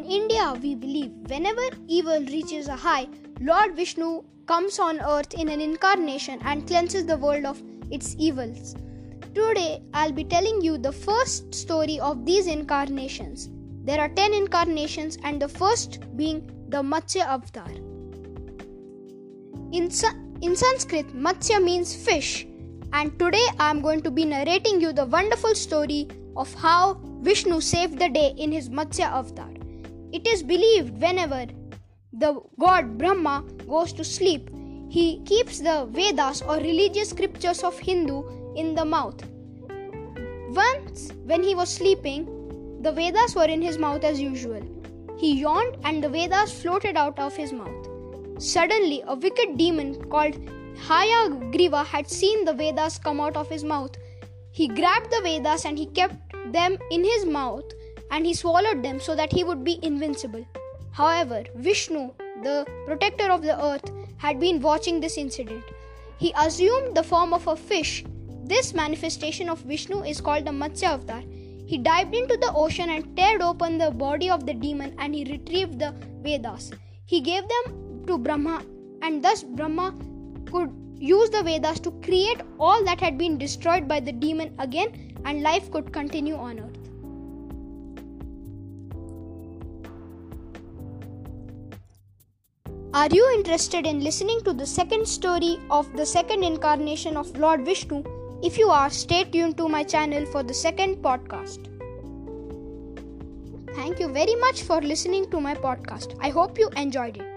India, we believe whenever evil reaches a high, Lord Vishnu comes on earth in an incarnation and cleanses the world of its evils. Today, I'll be telling you the first story of these incarnations. There are 10 incarnations, and the first being the Matsya Avatar. In, in Sanskrit, Matsya means fish, and today I'm going to be narrating you the wonderful story of how Vishnu saved the day in his Matsya avatar. It is believed whenever the god Brahma goes to sleep, he keeps the Vedas or religious scriptures of Hindu in the mouth. Once, when he was sleeping, the Vedas were in his mouth as usual. He yawned and the Vedas floated out of his mouth. Suddenly, a wicked demon called Hayagriva had seen the Vedas come out of his mouth. He grabbed the Vedas and he kept them in his mouth and he swallowed them so that he would be invincible. However, Vishnu, the protector of the earth, had been watching this incident. He assumed the form of a fish. This manifestation of Vishnu is called the Matsya Avatar. He dived into the ocean and teared open the body of the demon and he retrieved the Vedas. He gave them to Brahma, and thus Brahma could use the Vedas to create all that had been destroyed by the demon again, and life could continue on earth. Are you interested in listening to the second story of the second incarnation of Lord Vishnu? If you are, stay tuned to my channel for the second podcast. Thank you very much for listening to my podcast. I hope you enjoyed it.